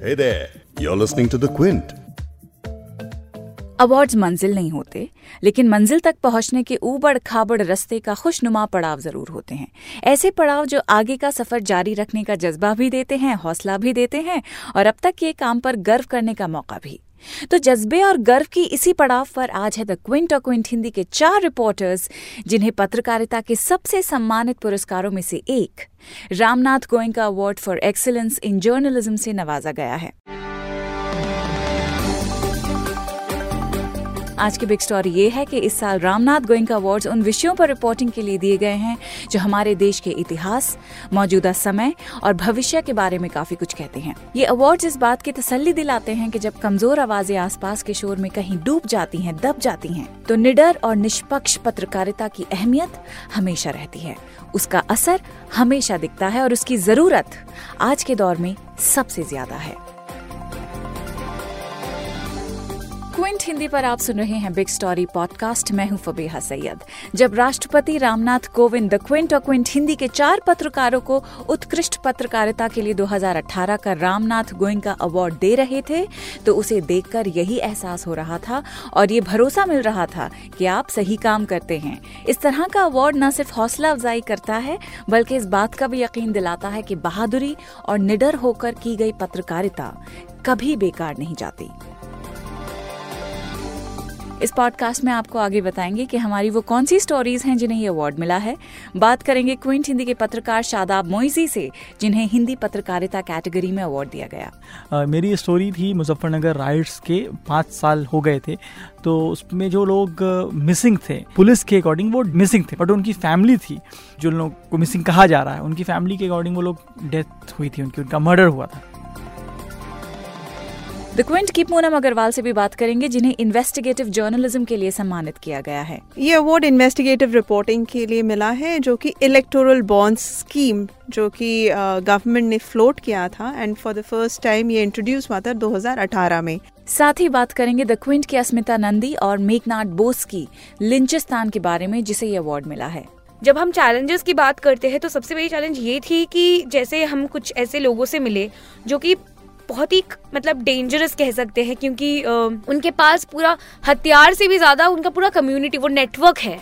Hey there, you're listening to The Quint. Awards मंजिल नहीं होते लेकिन मंजिल तक पहुँचने के ऊबड़ खाबड़ रस्ते का खुशनुमा पड़ाव ज़रूर होते हैं ऐसे पड़ाव जो आगे का सफ़र जारी रखने का जज्बा भी देते हैं हौसला भी देते हैं और अब तक के काम पर गर्व करने का मौका भी तो जज्बे और गर्व की इसी पड़ाव पर आज है द क्विंट और क्विंट हिंदी के चार रिपोर्टर्स, जिन्हें पत्रकारिता के सबसे सम्मानित पुरस्कारों में से एक Ramnath Goenka award for excellence in journalism से नवाजा गया है। आज की बिग स्टोरी ये है कि इस साल रामनाथ गोयंका अवार्ड्स उन विषयों पर रिपोर्टिंग के लिए दिए गए हैं, जो हमारे देश के इतिहास, मौजूदा समय और भविष्य के बारे में काफ़ी कुछ कहते हैं। ये अवार्ड इस बात की तसल्ली दिलाते हैं कि जब कमज़ोर आवाज़ें आसपास के शोर में कहीं डूब जाती हैं, दब जाती हैं तो निडर और निष्पक्ष पत्रकारिता की अहमियत हमेशा रहती है। उसका असर हमेशा दिखता है और उसकी ज़रूरत आज के दौर में सबसे ज़्यादा है। क्विंट हिंदी पर आप सुन रहे हैं बिग स्टोरी पॉडकास्ट मैं हूँ फबीहा सैयद। जब राष्ट्रपति रामनाथ कोविंद द क्विंट और क्विंट हिंदी के चार पत्रकारों को उत्कृष्ट पत्रकारिता के लिए 2018 का रामनाथ गोयंका अवार्ड दे रहे थे तो उसे देखकर यही एहसास हो रहा था और ये भरोसा मिल रहा था कि आप सही काम करते हैं। इस तरह का अवार्ड न सिर्फ़ हौसला अफजाई करता है, बल्कि इस बात का भी यकीन दिलाता है कि बहादुरी और निडर होकर की गई पत्रकारिता कभी बेकार नहीं जाती। इस पॉडकास्ट में आपको आगे बताएँगे कि हमारी वो कौन सी स्टोरीज हैं जिन्हें ये अवार्ड मिला है। बात करेंगे क्विंट हिंदी के पत्रकार शादाब मोइजी से जिन्हें हिंदी पत्रकारिता कैटेगरी में अवार्ड दिया गया। आ, मेरी स्टोरी थी मुजफ्फरनगर राइट्स के पाँच साल हो गए थे। तो उसमें जो लोग मिसिंग थे पुलिस के अकॉर्डिंग वो मिसिंग थे। बट उनकी फैमिली थी जो लोग को मिसिंग कहा जा रहा है। उनकी फैमिली के अकॉर्डिंग वो लोग डेथ हुई थी उनकी उनका मर्डर हुआ था। द क्विंट की पूनम अग्रवाल से भी बात करेंगे जिन्हें इन्वेस्टिगेटिव जर्नलिज्म के लिए सम्मानित किया गया है। ये अवार्ड इन्वेस्टिगेटिव रिपोर्टिंग के लिए मिला है जो कि इलेक्टोरल बॉन्ड स्कीम जो कि गवर्नमेंट ने फ्लोट किया था and for the first time ये इंट्रोड्यूस हुआ था 2018 में। साथ ही बात करेंगे द क्विंट की अस्मिता नंदी और मेघनाथ बोस की लिंचिस्तान के बारे में जिसे ये अवार्ड मिला है। जब हम चैलेंजेस की बात करते हैं तो सबसे बड़ी चैलेंज ये थी कि जैसे हम कुछ ऐसे लोगों से मिले जो कि बहुत ही मतलब डेंजरस कह सकते हैं क्योंकि उनके पास पूरा हथियार से भी ज़्यादा उनका पूरा कम्युनिटी वो नेटवर्क है।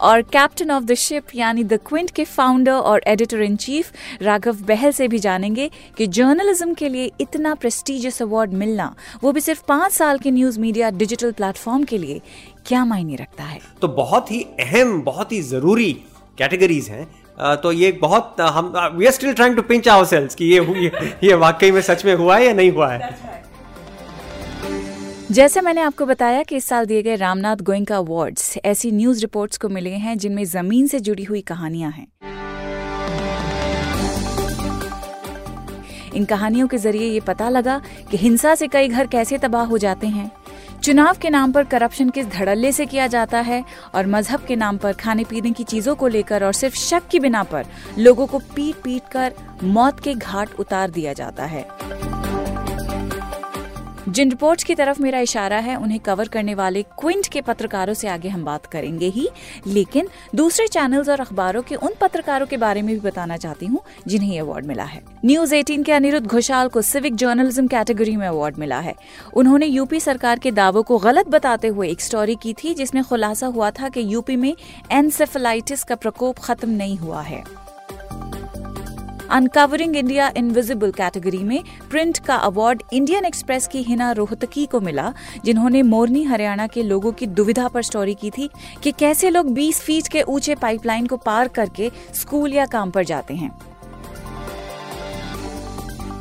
और कैप्टन ऑफ़ द शिप यानी द क्विंट के फाउंडर और editor in chief Raghav Bahl से भी जानेंगे कि जर्नलिज्म के लिए इतना प्रेस्टिजियस अवार्ड मिलना वो भी सिर्फ़ पाँच साल के न्यूज़ मीडिया डिजिटल प्लेटफॉर्म के लिए क्या मायने रखता है? तो बहुत ही अहम बहुत ही ज़रूरी कैटेगरीज हैं तो ये बहुत हम we are still trying to pinch ourselves कि ये ये ये वाकई में सच में हुआ है या नहीं हुआ है? जैसे मैंने आपको बताया कि इस साल दिए गए रामनाथ गोयंका अवार्ड्स ऐसी न्यूज़ रिपोर्ट्स को मिले हैं जिनमें ज़मीन से जुड़ी हुई कहानियाँ हैं। इन कहानियों के ज़रिए ये पता लगा कि हिंसा से कई घर कैसे तबाह हो जाते हैं। चुनाव के नाम पर करप्शन किस धड़ल्ले से किया जाता है और मज़हब के नाम पर खाने पीने की चीज़ों को लेकर और सिर्फ़ शक की बिना पर लोगों को पीट पीट कर मौत के घाट उतार दिया जाता है। जिन रिपोर्ट्स की तरफ़ मेरा इशारा है, उन्हें कवर करने वाले क्विंट के पत्रकारों से आगे हम बात करेंगे ही। लेकिन दूसरे चैनल्स और अखबारों के उन पत्रकारों के बारे में भी बताना चाहती हूँ, जिन्हें अवार्ड मिला है। न्यूज़ 18 के अनिरुद्ध घोषाल को सिविक जर्नलिज्म कैटेगरी में अवार्ड मिला है। उन्होंने यूपी सरकार के दावों को गलत बताते हुए एक स्टोरी की थी, जिसमें खुलासा हुआ था कि यूपी में एनसेफेलाइटिस का प्रकोप खत्म नहीं हुआ है। अनकवरिंग इंडिया इनविजिबल कैटेगरी में प्रिंट का अवार्ड इंडियन एक्सप्रेस की हिना रोहतकी को मिला, जिन्होंने मोरनी, हरियाणा के लोगों की दुविधा पर स्टोरी की थी कि कैसे लोग 20 फीट के ऊँचे पाइपलाइन को पार करके स्कूल या काम पर जाते हैं।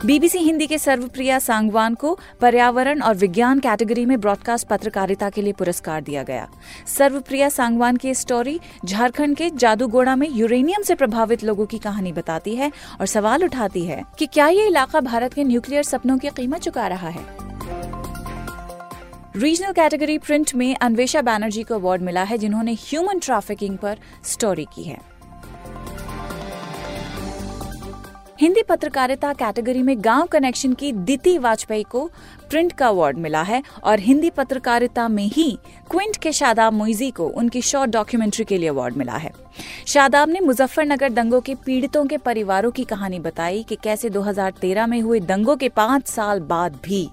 बीबीसी हिंदी के सर्वप्रिया सांगवान को पर्यावरण और विज्ञान कैटेगरी में ब्रॉडकास्ट पत्रकारिता के लिए पुरस्कार दिया गया। सर्वप्रिया सांगवान की स्टोरी झारखंड के जादूगोड़ा में यूरेनियम से प्रभावित लोगों की कहानी बताती है और सवाल उठाती है कि क्या ये इलाका भारत के न्यूक्लियर सपनों की कीमत चुका रहा है? रीजनल कैटेगरी प्रिंट में अन्वेषा बैनर्जी को अवार्ड मिला है जिन्होंने ह्यूमन ट्रैफिकिंग पर स्टोरी की है। हिंदी पत्रकारिता कैटेगरी में गाँव कनेक्शन की दिति वाजपेयी को प्रिंट का अवार्ड मिला है और हिंदी पत्रकारिता में ही क्विंट के शादाब मोइजी को उनकी शॉर्ट डॉक्यूमेंट्री के लिए अवार्ड मिला है। शादाब ने मुजफ्फरनगर दंगों के पीड़ितों के परिवारों की कहानी बताई कि कैसे 2013 में हुए दंगों के पाँच साल बाद भी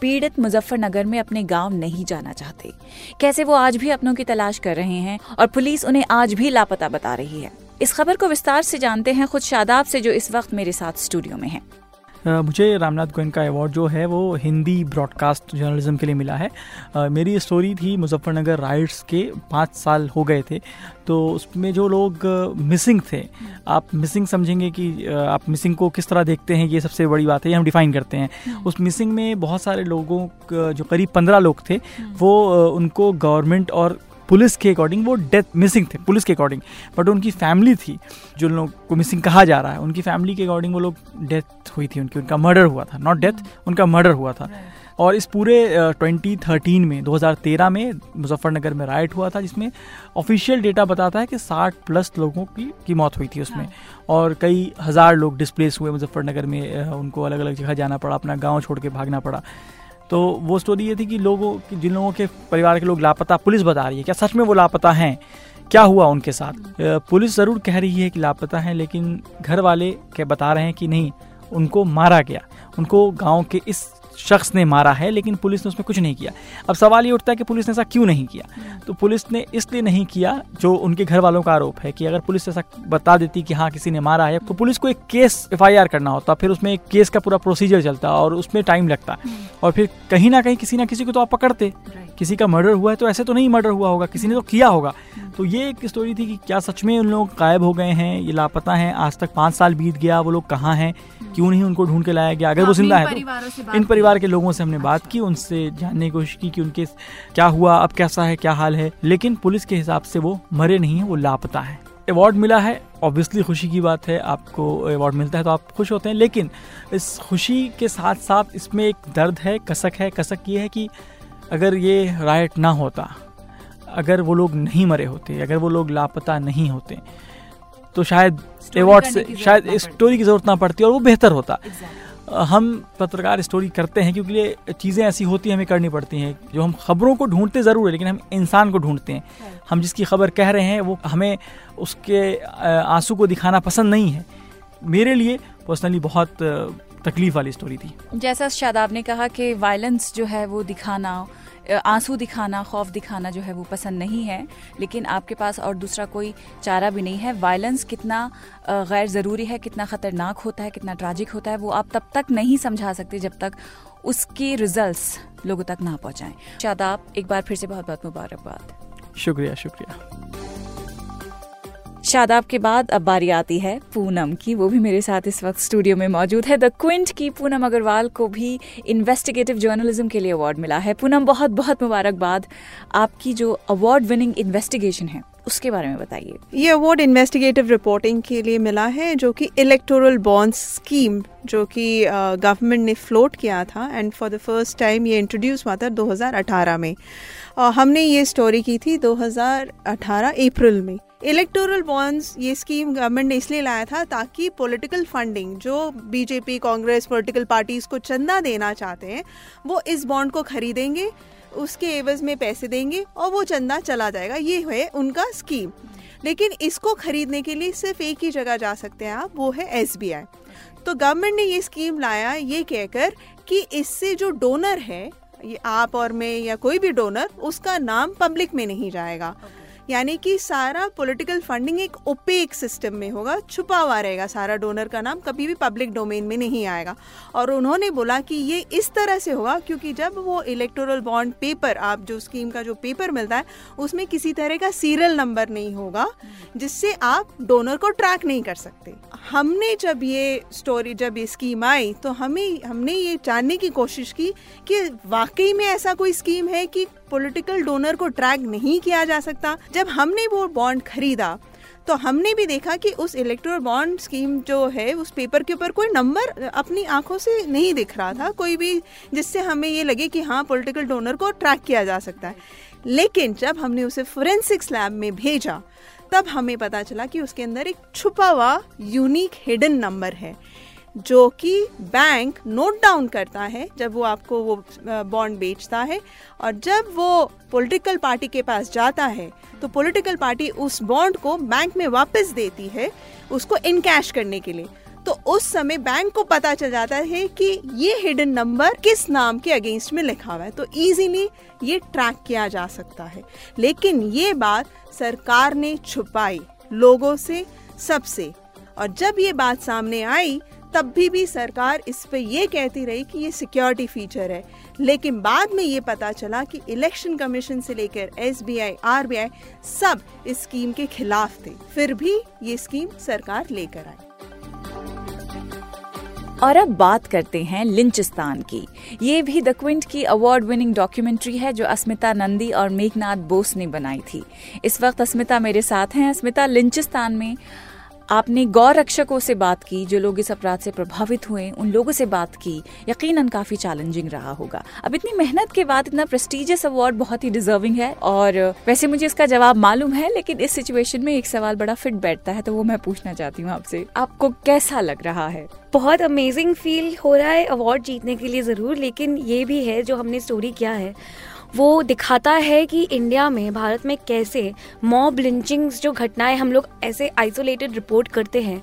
पीड़ित मुजफ्फरनगर में अपने गाँव नहीं जाना चाहते। कैसे वो आज भी अपनों की तलाश कर रहे हैं और पुलिस उन्हें आज भी लापता बता रही है। इस खबर को विस्तार से जानते हैं खुद शादाब से जो इस वक्त मेरे साथ स्टूडियो में है मुझे रामनाथ गोयन का अवार्ड जो है वो हिंदी ब्रॉडकास्ट जर्नलिज्म के लिए मिला है मेरी स्टोरी थी मुजफ्फरनगर राइट्स के पाँच साल हो गए थे तो उसमें जो लोग मिसिंग थे आप मिसिंग समझेंगे कि आप मिसिंग को किस तरह देखते हैं ये सबसे बड़ी बात है ये हम डिफाइन करते हैं हम्म। उस मिसिंग में बहुत सारे लोगों जो करीब पंद्रह लोग थे हम्म। वो उनको गवर्नमेंट और पुलिस के अकॉर्डिंग, वो डेथ मिसिंग थे, पुलिस के अकॉर्डिंग। बट उनकी फैमिली थी, जो लोग को मिसिंग कहा जा रहा है, उनकी फैमिली के अकॉर्डिंग वो लोग डेथ हुई थी उनकी, उनका मर्डर हुआ था। नॉट डेथ उनका मर्डर हुआ था। और इस पूरे ट्वेंटी थर्टीन में 2013 में मुजफ्फरनगर में राइट हुआ था, जिसमें ऑफिशियल डेटा बताता है कि 60 प्लस लोगों की की मौत हुई थी उसमें। और कई हज़ार लोग डिस्प्लेस हुए मुजफ्फरनगर में उनको अलग अलग जगह जाना पड़ा, अपना गाँव छोड़ के भागना पड़ा। तो वो स्टोरी ये थी कि लोगों जिन लोगों के परिवार के लोग लापता पुलिस बता रही है। क्या सच में वो लापता हैं? क्या हुआ उनके साथ? पुलिस ज़रूर कह रही है कि लापता हैं लेकिन घर वाले क्या बता रहे हैं कि नहीं उनको मारा गया। उनको गाँव के इस शख्स ने मारा है लेकिन पुलिस ने उसमें कुछ नहीं किया। अब सवाल ये उठता है कि पुलिस ने ऐसा क्यों नहीं किया? तो पुलिस ने इसलिए नहीं किया जो उनके घर वालों का आरोप है कि अगर पुलिस ऐसा बता देती कि हाँ किसी ने मारा है तो पुलिस को एक केस एफआईआर करना होता फिर उसमें एक केस का पूरा प्रोसीजर चलता और उसमें टाइम लगता। और फिर कहीं ना कहीं किसी ना किसी को तो आप पकड़ते। किसी का मर्डर हुआ है तो ऐसे तो नहीं मर्डर हुआ होगा किसी ने तो किया होगा। तो ये एक स्टोरी थी कि क्या सच में उन लोग गायब हो गए हैं ये लापता हैं आज तक पाँच साल बीत गया वो लोग कहाँ हैं क्यों नहीं उनको ढूंढ के लाया गया? अगर वो हाँ, ज़िंदा है तो इन परिवार के लोगों से हमने बात की उनसे जानने की कोशिश की कि उनके क्या हुआ अब कैसा है क्या हाल है। लेकिन पुलिस के हिसाब से वो मरे नहीं है वो लापता है। अवार्ड मिला है ऑब्वियसली खुशी की बात है आपको अवार्ड मिलता है तो आप खुश होते हैं। लेकिन इस खुशी के साथ साथ इसमें एक दर्द है कसक है। कसक ये है कि अगर ये राइट ना होता अगर वो लोग नहीं मरे होते अगर वो लोग लापता नहीं होते तो शायद अवार्ड से शायद स्टोरी की ज़रूरत ना पड़ती और वो बेहतर होता। हम पत्रकार स्टोरी करते हैं क्योंकि ये चीज़ें ऐसी होती हैं हमें करनी पड़ती हैं। जो हम खबरों को ढूंढते ज़रूर है लेकिन हम इंसान को ढूंढते हैं। हम जिसकी खबर कह रहे हैं वो हमें उसके आँसू को दिखाना पसंद नहीं है। मेरे लिए पर्सनली बहुत तकलीफ़ वाली स्टोरी थी। जैसा शादाब ने कहा कि वायलेंस जो है वो दिखाना आँसू दिखाना, खौफ दिखाना जो है वो पसंद नहीं है। लेकिन आपके पास और दूसरा कोई चारा भी नहीं है। वायलेंस कितना गैर ज़रूरी है, कितना ख़तरनाक होता है, कितना ट्राजिक होता है, वो आप तब तक नहीं समझा सकते जब तक उसके रिजल्ट्स लोगों तक ना पहुंचाएँ। शादाब, एक बार फिर से बहुत बहुत मुबारकबाद। शुक्रिया शुक्रिया। शादाब के बाद अब बारी आती है पूनम की। वो भी मेरे साथ इस वक्त स्टूडियो में मौजूद है। द क्विंट की पूनम अग्रवाल को भी इन्वेस्टिगेटिव जर्नलिज्म के लिए अवार्ड मिला है। पूनम बहुत बहुत मुबारकबाद। आपकी जो अवार्ड विनिंग इन्वेस्टिगेशन है उसके बारे में बताइए। ये अवार्ड इन्वेस्टिगेटिव रिपोर्टिंग के लिए मिला है जो कि इलेक्टोरल बॉन्ड स्कीम जो कि गवर्नमेंट ने फ्लोट किया था and for the first time ये इंट्रोड्यूस हुआ था 2018 में। uh, हमने ये स्टोरी की थी 2018 अप्रैल में। इलेक्टोरल बॉन्ड्स ये स्कीम गवर्नमेंट ने इसलिए लाया था ताकि पॉलिटिकल फंडिंग जो बीजेपी कांग्रेस पॉलिटिकल पार्टीज़ को चंदा देना चाहते हैं वो इस बॉन्ड को खरीदेंगे। उसके एवज में पैसे देंगे और वो चंदा चला जाएगा। ये है उनका स्कीम लेकिन इसको खरीदने के लिए सिर्फ़ एक ही जगह जा सकते हैं आप, वो है एसबीआई तो गवर्नमेंट ने ये स्कीम लाया, ये कहकर कि इससे जो डोनर है, ये आप और मैं या कोई भी डोनर उसका नाम पब्लिक में नहीं जाएगा। Okay. यानी कि सारा पॉलिटिकल फंडिंग एक ओपेक सिस्टम में होगा छुपा हुआ रहेगा सारा डोनर का नाम, कभी भी पब्लिक डोमेन में नहीं आएगा। और उन्होंने बोला कि ये इस तरह से होगा क्योंकि जब वो इलेक्टोरल बॉन्ड पेपर आप जो स्कीम का जो पेपर मिलता है, उसमें किसी तरह का सीरियल नंबर नहीं होगा, जिससे आप डोनर को ट्रैक नहीं कर सकते। हमने जब ये स्टोरी जब ये स्कीम आई तो हमें, हमने ये जानने की कोशिश की कि वाकई में ऐसा कोई स्कीम है कि पॉलिटिकल डोनर को ट्रैक नहीं किया जा सकता। जब हमने वो बॉन्ड खरीदा तो हमने भी देखा कि उस इलेक्ट्रोल बॉन्ड स्कीम जो है, उस पेपर के ऊपर कोई नंबर अपनी आँखों से नहीं दिख रहा था। कोई भी जिससे हमें ये लगे कि हाँ पॉलिटिकल डोनर को ट्रैक किया जा सकता है। लेकिन जब हमने उसे फोरेंसिक्स लैब में भेजा, तब हमें पता चला कि उसके अंदर एक छुपा हुआ यूनिक हिडन नंबर है। जो कि बैंक नोट डाउन करता है जब वो आपको वो बॉन्ड बेचता है और जब वो पॉलिटिकल पार्टी के पास जाता है तो पॉलिटिकल पार्टी उस बॉन्ड को बैंक में वापस देती है उसको इनकैश करने के लिए। तो उस समय बैंक को पता चल जाता है कि ये हिडन नंबर किस नाम के अगेंस्ट में लिखा हुआ है। तो इजीली ये ट्रैक किया जा सकता है। लेकिन ये बात सरकार ने छुपाई लोगों से, सबसे। और जब ये बात सामने आई तब भी भी सरकार इस पे ये कहती रही कि ये सिक्योरिटी फीचर है। लेकिन बाद में ये पता चला कि इलेक्शन कमीशन से लेकर S B I R B I सब इस स्कीम के खिलाफ थे। फिर भी ये स्कीम सरकार लेकर आई। और अब बात करते हैं लिंचिस्तान की। ये भी द क्विंट की अवार्ड विनिंग डॉक्यूमेंट्री है जो अस्मिता नंदी और मेघनाथ बोस ने बनाई थी। इस वक्त अस्मिता मेरे साथ हैं। अस्मिता, लिंचिस्तान में आपने गौ रक्षकों से बात की, जो लोग इस अपराध से प्रभावित हुए, उन लोगों से बात की, यकीनन काफ़ी चैलेंजिंग रहा होगा। अब इतनी मेहनत के बाद इतना प्रेस्टिजियस अवार्ड बहुत ही डिजर्विंग है, और वैसे मुझे इसका जवाब मालूम है, लेकिन इस सिचुएशन में एक सवाल बड़ा फिट बैठता है तो वो मैं पूछना चाहती हूँ आपसे। आपको कैसा लग रहा है? बहुत अमेजिंग फील हो रहा है अवार्ड जीतने के लिए ज़रूर, लेकिन ये भी है, जो हमने स्टोरी किया है वो दिखाता है कि इंडिया में, भारत में कैसे मॉब लिंचिंग्स जो घटनाएँ हम लोग ऐसे आइसोलेटेड रिपोर्ट करते हैं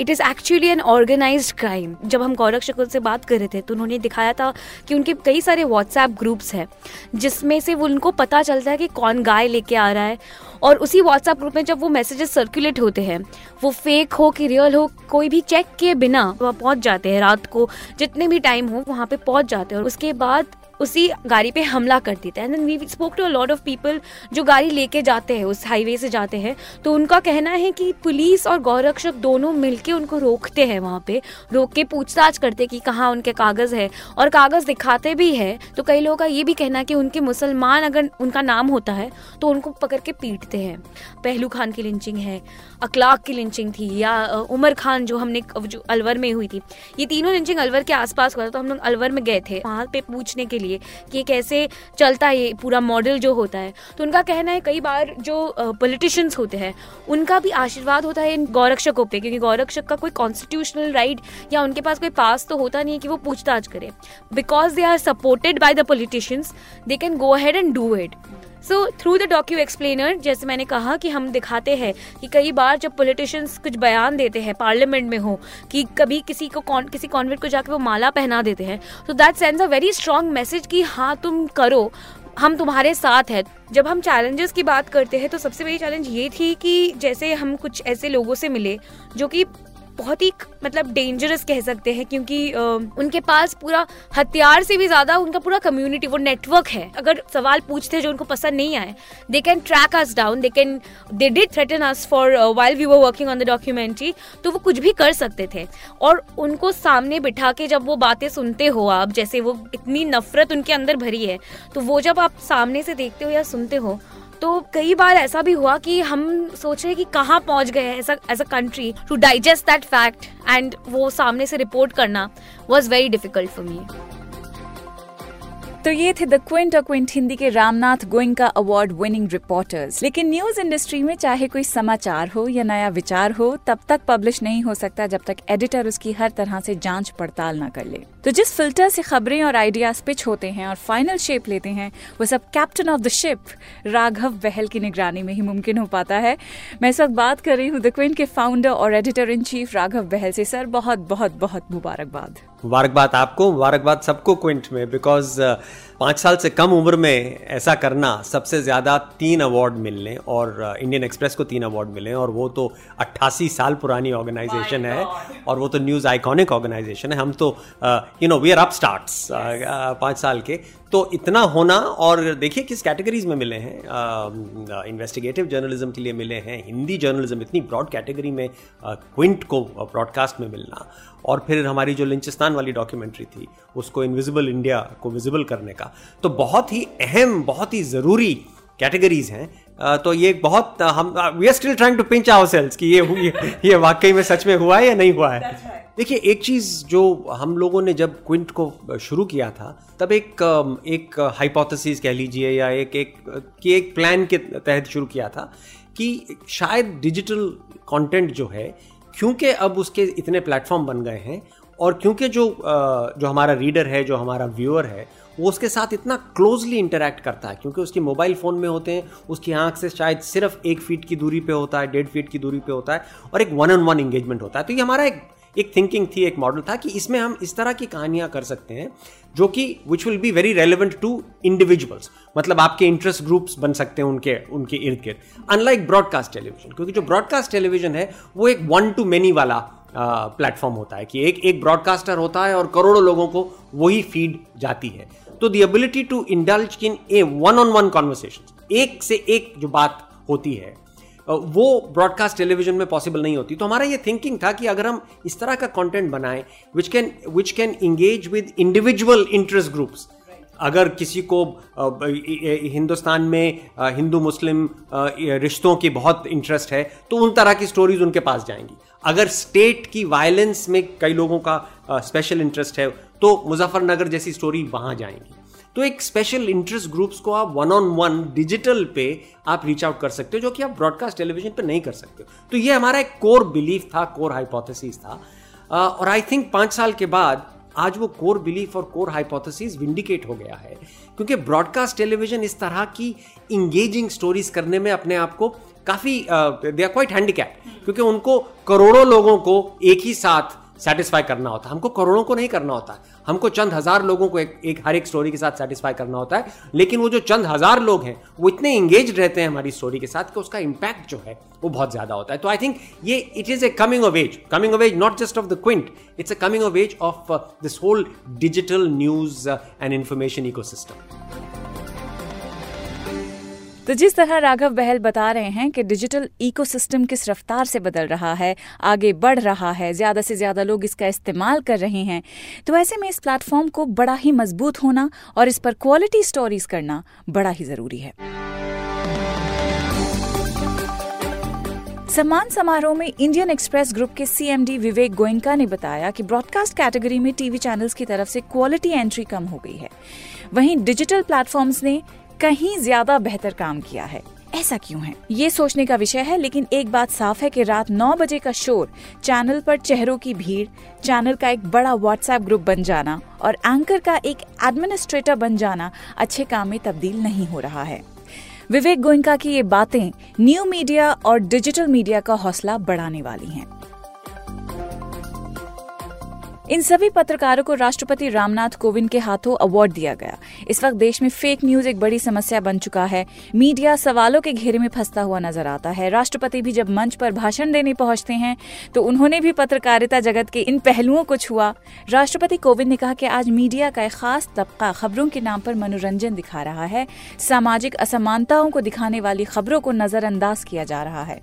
it is actually an organise crime जब हम गौरव शकुल से बात कर रहे थे तो उन्होंने दिखाया था कि उनके कई सारे व्हाट्सएप ग्रुप्स हैं, जिसमें से वो उनको पता चलता है कि कौन गाय लेके आ रहा है। और उसी व्हाट्सएप ग्रुप में जब वो मैसेजेस सर्कुलेट होते हैं, वो फेक हो कि रियल हो, कोई भी चेक किए बिना वहाँ पहुँच जाते हैं, रात को जितने भी टाइम हो, वहाँ पे पहुँच जाते हैं। और उसके बाद उसी गाड़ी पे हमला कर देता है। And we spoke to a lot of people जो गाड़ी लेके जाते हैं, उस हाईवे से जाते हैं। तो उनका कहना है कि पुलिस और गौरक्षक दोनों मिलके उनको रोकते हैं वहाँ पे। रोक के पूछताछ करते कि कहाँ उनके कागज़ है। और कागज़ दिखाते भी है। तो कई लोगों का ये भी कहना है कि उनके मुसलमान अगर उनका नाम होता है तो उनको पकड़ के पीटते हैं। पहलू खान की लिंचिंग है, अखलाक की लिंचिंग थी, या उमर खान जो हमने जो अलवर में हुई थी। ये तीनों लिंचिंग अलवर के आसपास हुआ था तो हम लोग अलवर में गए थे। वहाँ पे पूछने के लिए कि कैसे चलता है, ये पूरा मॉडल जो होता है। तो उनका कहना है, कई बार जो पॉलिटिशियंस होते हैं, उनका भी आशीर्वाद होता है इन गौरक्षकों पर क्योंकि गौरक्षक का कोई कॉन्स्टिट्यूशनल राइट या उनके पास कोई पास तो होता नहीं है कि वो पूछताछ करें। Because they are supported by the politicians they can go ahead and do it so through the docu explainer जैसे मैंने कहा कि हम दिखाते हैं कि कई बार जब पॉलिटिशियंस कुछ बयान देते हैं पार्लियामेंट में हो, कि कभी किसी को कौन किसी कॉन्वेंट को जाकर वो माला पहना देते हैं तो that sends a very strong message कि हाँ तुम करो, हम तुम्हारे साथ हैं। जब हम चैलेंजेस की बात करते हैं तो सबसे बड़ी चैलेंज ये थी कि जैसे हम कुछ ऐसे लोगों से मिले, जो कि बहुत ही मतलब डेंजरस कह सकते हैं, क्योंकि उनके पास पूरा हथियार से भी ज़्यादा उनका पूरा कम्युनिटी वो नेटवर्क है। अगर सवाल पूछते जो उनको पसंद नहीं आए they can track us down they can they did threaten us for while we were working on the documentary तो वो कुछ भी कर सकते थे। और उनको सामने बिठा के जब वो बातें सुनते हो आप, जैसे वो इतनी नफरत उनके अंदर भरी है तो वो जब आप सामने से देखते हो या सुनते हो तो कई बार ऐसा भी हुआ कि हम सोच रहे कि कहाँ पहुँच गए as a country to digest that fact and वो सामने से रिपोर्ट करना was very difficult for me तो ये थे द क्विंट और क्विंट हिंदी के Ramnath Goenka award winning reporters लेकिन न्यूज़ इंडस्ट्री में चाहे कोई समाचार हो या नया विचार हो, तब तक पब्लिश नहीं हो सकता जब तक एडिटर उसकी हर तरह से जाँच पड़ताल न कर ले। तो जिस फ़िल्टर से खबरें और आइडियाज़ पिच होते हैं और फाइनल शेप लेते हैं, वो सब captain of the ship Raghav Bahl की निगरानी में ही मुमकिन हो पाता है। मैं इस वक्त बात कर रही हूँ द क्विंट के फाउंडर और editor in chief Raghav Bahl से। सर, बहुत बहुत बहुत मुबारकबाद। मुबारकबाद आपको मुबारकबाद सबको क्विंट में बिकॉज़ पाँच साल से कम उम्र में ऐसा करना सबसे ज़्यादा तीन अवार्ड मिलने और इंडियन एक्सप्रेस को तीन अवार्ड मिले और वो तो अट्ठासी साल पुरानी ऑर्गेनाइजेशन है और वो तो न्यूज़ आइकॉनिक ऑर्गेनाइजेशन है। हम तो you know we are upstarts पाँच साल के। तो इतना होना और देखिए किस कैटेगरीज में मिले हैं। इन्वेस्टिगेटिव जर्नलिज्म के लिए मिले हैं हिंदी जर्नलिज्म इतनी ब्रॉड कैटेगरी में क्विंट को ब्रॉडकास्ट में मिलना। और फिर हमारी जो लिंचिस्तान वाली डॉक्यूमेंट्री थी उसको इनविजिबल इंडिया को विजिबल करने का। तो बहुत ही अहम बहुत ही ज़रूरी कैटेगरीज हैं। तो ये बहुत हम we are still trying to pinch ourselves कि ये ये, ये वाकई में सच में हुआ है या नहीं हुआ है। देखिए एक चीज़ जो हम लोगों ने जब क्विंट को शुरू किया था तब एक एक हाइपोथेसिस कह लीजिए या एक एक कि एक प्लान के तहत शुरू किया था कि शायद डिजिटल कंटेंट जो है क्योंकि अब उसके इतने प्लेटफॉर्म बन गए हैं और क्योंकि जो जो हमारा रीडर है जो हमारा व्यूअर है वो उसके साथ इतना क्लोजली इंटरेक्ट करता है, क्योंकि उसके मोबाइल फ़ोन में होते हैं, उसकी आँख से शायद सिर्फ़ एक फीट की दूरी पे होता है, डेढ़ फीट की दूरी पे होता है, और एक वन ऑन वन इंगेजमेंट होता है। तो ये हमारा एक एक थिंकिंग थी, एक मॉडल था कि इसमें हम इस तरह की कहानियाँ कर सकते हैं, जो कि which will be very relevant to individuals मतलब आपके इंटरेस्ट ग्रुप्स बन सकते हैं उनके उनके इर्द गिर्द। अनलाइक ब्रॉडकास्ट टेलीविज़न क्योंकि जो ब्रॉडकास्ट टेलीविज़न है, वो एक वन टू मेनी वाला प्लेटफॉर्म होता है कि एक एक ब्रॉडकास्टर होता है और करोड़ों लोगों को वही फ़ीड जाती है। तो the ability to indulge in a one on one conversation एक से एक जो बात होती है वो ब्रॉडकास्ट टेलीविज़न में पॉसिबल नहीं होती। तो हमारा ये थिंकिंग था कि अगर हम इस तरह का कंटेंट बनाएँ which can which can engage with individual interest groups अगर किसी को हिंदुस्तान में हिंदू, मुस्लिम रिश्तों की बहुत इंटरेस्ट है तो उन तरह की स्टोरीज उनके पास जाएँगी। अगर स्टेट की वायलेंस में कई लोगों का स्पेशल इंटरेस्ट है तो मुजफ्फरनगर जैसी स्टोरी वहाँ जाएँगी। तो एक स्पेशल इंटरेस्ट ग्रुप्स को आप वन ऑन वन डिजिटल पे आप रीच आउट कर सकते हो, जो कि आप ब्रॉडकास्ट टेलीविज़न पे नहीं कर सकते तो ये हमारा एक कोर बिलीफ था कोर हाइपोथेसिस था। और आई थिंक पाँच साल के बाद आज वो कोर बिलीफ और कोर हाइपोथेसिस विंडिकेट हो गया है। क्योंकि ब्रॉडकास्ट टेलीविज़न इस तरह की इंगेजिंग स्टोरीज करने में अपने आप को काफ़ी दे आर क्वाइट हैंडीकैप क्योंकि उनको करोड़ों लोगों को एक ही साथ सेटिस्फाई करना होता है। हमको करोड़ों को नहीं करना होता है। हमको चंद हज़ार लोगों को एक, एक हर एक स्टोरी के साथ सेटिस्फाई करना होता है। लेकिन वो जो चंद हज़ार लोग हैं वो इतने इंगेज रहते हैं हमारी स्टोरी के साथ कि उसका इम्पैक्ट जो है वो बहुत ज़्यादा होता है। तो आई थिंक ये it is a coming of age coming of age not just of the Quint it's a coming of age of this whole digital news and information ecosystem तो जिस तरह राघव बहल बता रहे हैं कि डिजिटल इकोसिस्टम किस रफ्तार से बदल रहा है, आगे बढ़ रहा है, ज़्यादा से ज़्यादा लोग इसका इस्तेमाल कर रहे हैं तो ऐसे में इस प्लेटफॉर्म को बड़ा ही मज़बूत होना और इस पर क्वालिटी स्टोरीज करना बड़ा ही ज़रूरी है। सम्मान समारोह में इंडियन एक्सप्रेस ग्रुप के सीएमडी विवेक गोयनका ने बताया कि ब्रॉडकास्ट कैटेगरी में टीवी चैनल्स की तरफ़ से क्वालिटी एंट्री कम हो गई है। वहीं डिजिटल प्लेटफॉर्म्स ने कहीं ज़्यादा बेहतर काम किया है। ऐसा क्यों है? ये सोचने का विषय है, लेकिन एक बात साफ़ है कि रात नौ बजे का शोर, चैनल पर चेहरों की भीड़, चैनल का एक बड़ा व्हाट्सएप ग्रुप बन जाना और एंकर का एक एडमिनिस्ट्रेटर बन जाना अच्छे काम में तब्दील नहीं हो रहा है। विवेक गोइंका की ये बातें न्यू मीडिया और डिजिटल मीडिया का हौसला बढ़ाने वाली हैं। इन सभी पत्रकारों को राष्ट्रपति रामनाथ कोविंद के हाथों अवार्ड दिया गया। इस वक्त देश में फेक न्यूज़ एक बड़ी समस्या बन चुका है। मीडिया सवालों के घेरे में फंसता हुआ नज़र आता है। राष्ट्रपति भी जब मंच पर भाषण देने पहुँचते हैं तो उन्होंने भी पत्रकारिता जगत के इन पहलुओं को छुआ। राष्ट्रपति कोविंद ने कहा कि आज मीडिया का एक खास तबका खबरों के नाम पर मनोरंजन दिखा रहा है। सामाजिक असमानताओं को दिखाने वाली खबरों को नजरअंदाज किया जा रहा है।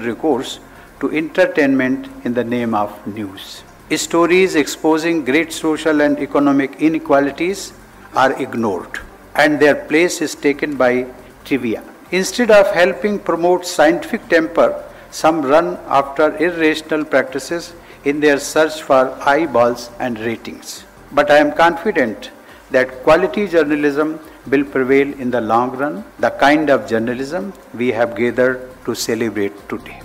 Recourse to entertainment in the name of news. Stories exposing great social and economic inequalities are ignored, and their place is taken by trivia. Instead of helping promote scientific temper, some run after irrational practices in their search for eyeballs and ratings. But I am confident that quality journalism will prevail in the long run, the kind of journalism we have gathered to celebrate today.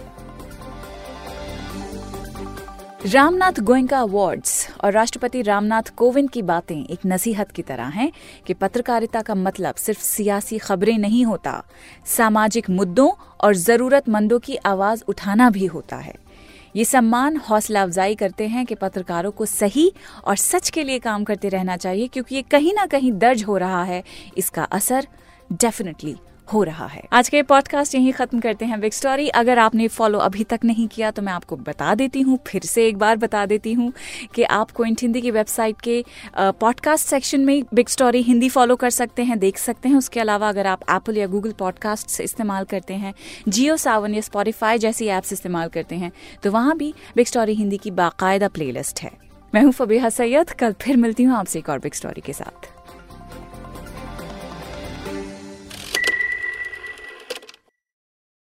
Ramnath Goenka awards और राष्ट्रपति रामनाथ कोविंद की बातें एक नसीहत की तरह हैं कि पत्रकारिता का मतलब सिर्फ़ सियासी खबरें नहीं होता, सामाजिक मुद्दों और जरूरतमंदों की आवाज़ उठाना भी होता है। ये सम्मान हौसला अफजाई करते हैं कि पत्रकारों को सही और सच के लिए काम करते रहना चाहिए, क्योंकि ये कहीं ना कहीं दर्ज हो रहा है। इसका असर डेफिनेटली हो रहा है। आज के पॉडकास्ट यही खत्म करते हैं बिग स्टोरी अगर आपने फॉलो अभी तक नहीं किया तो मैं आपको बता देती हूँ, फिर से एक बार बता देती हूँ कि आप क्विंट हिंदी की वेबसाइट के पॉडकास्ट सेक्शन में बिग स्टोरी हिंदी फॉलो कर सकते हैं, देख सकते हैं। उसके अलावा अगर आप एप्पल या गूगल पॉडकास्ट इस्तेमाल करते हैं जियो सावन या स्पॉटिफाई जैसी एप्स इस्तेमाल करते हैं तो वहाँ भी बिग स्टोरी हिंदी की बाकायदा प्ले है। मैं हूँ फबीहा सैयद, कल फिर मिलती हूँ आपसे एक और बिग स्टोरी के साथ।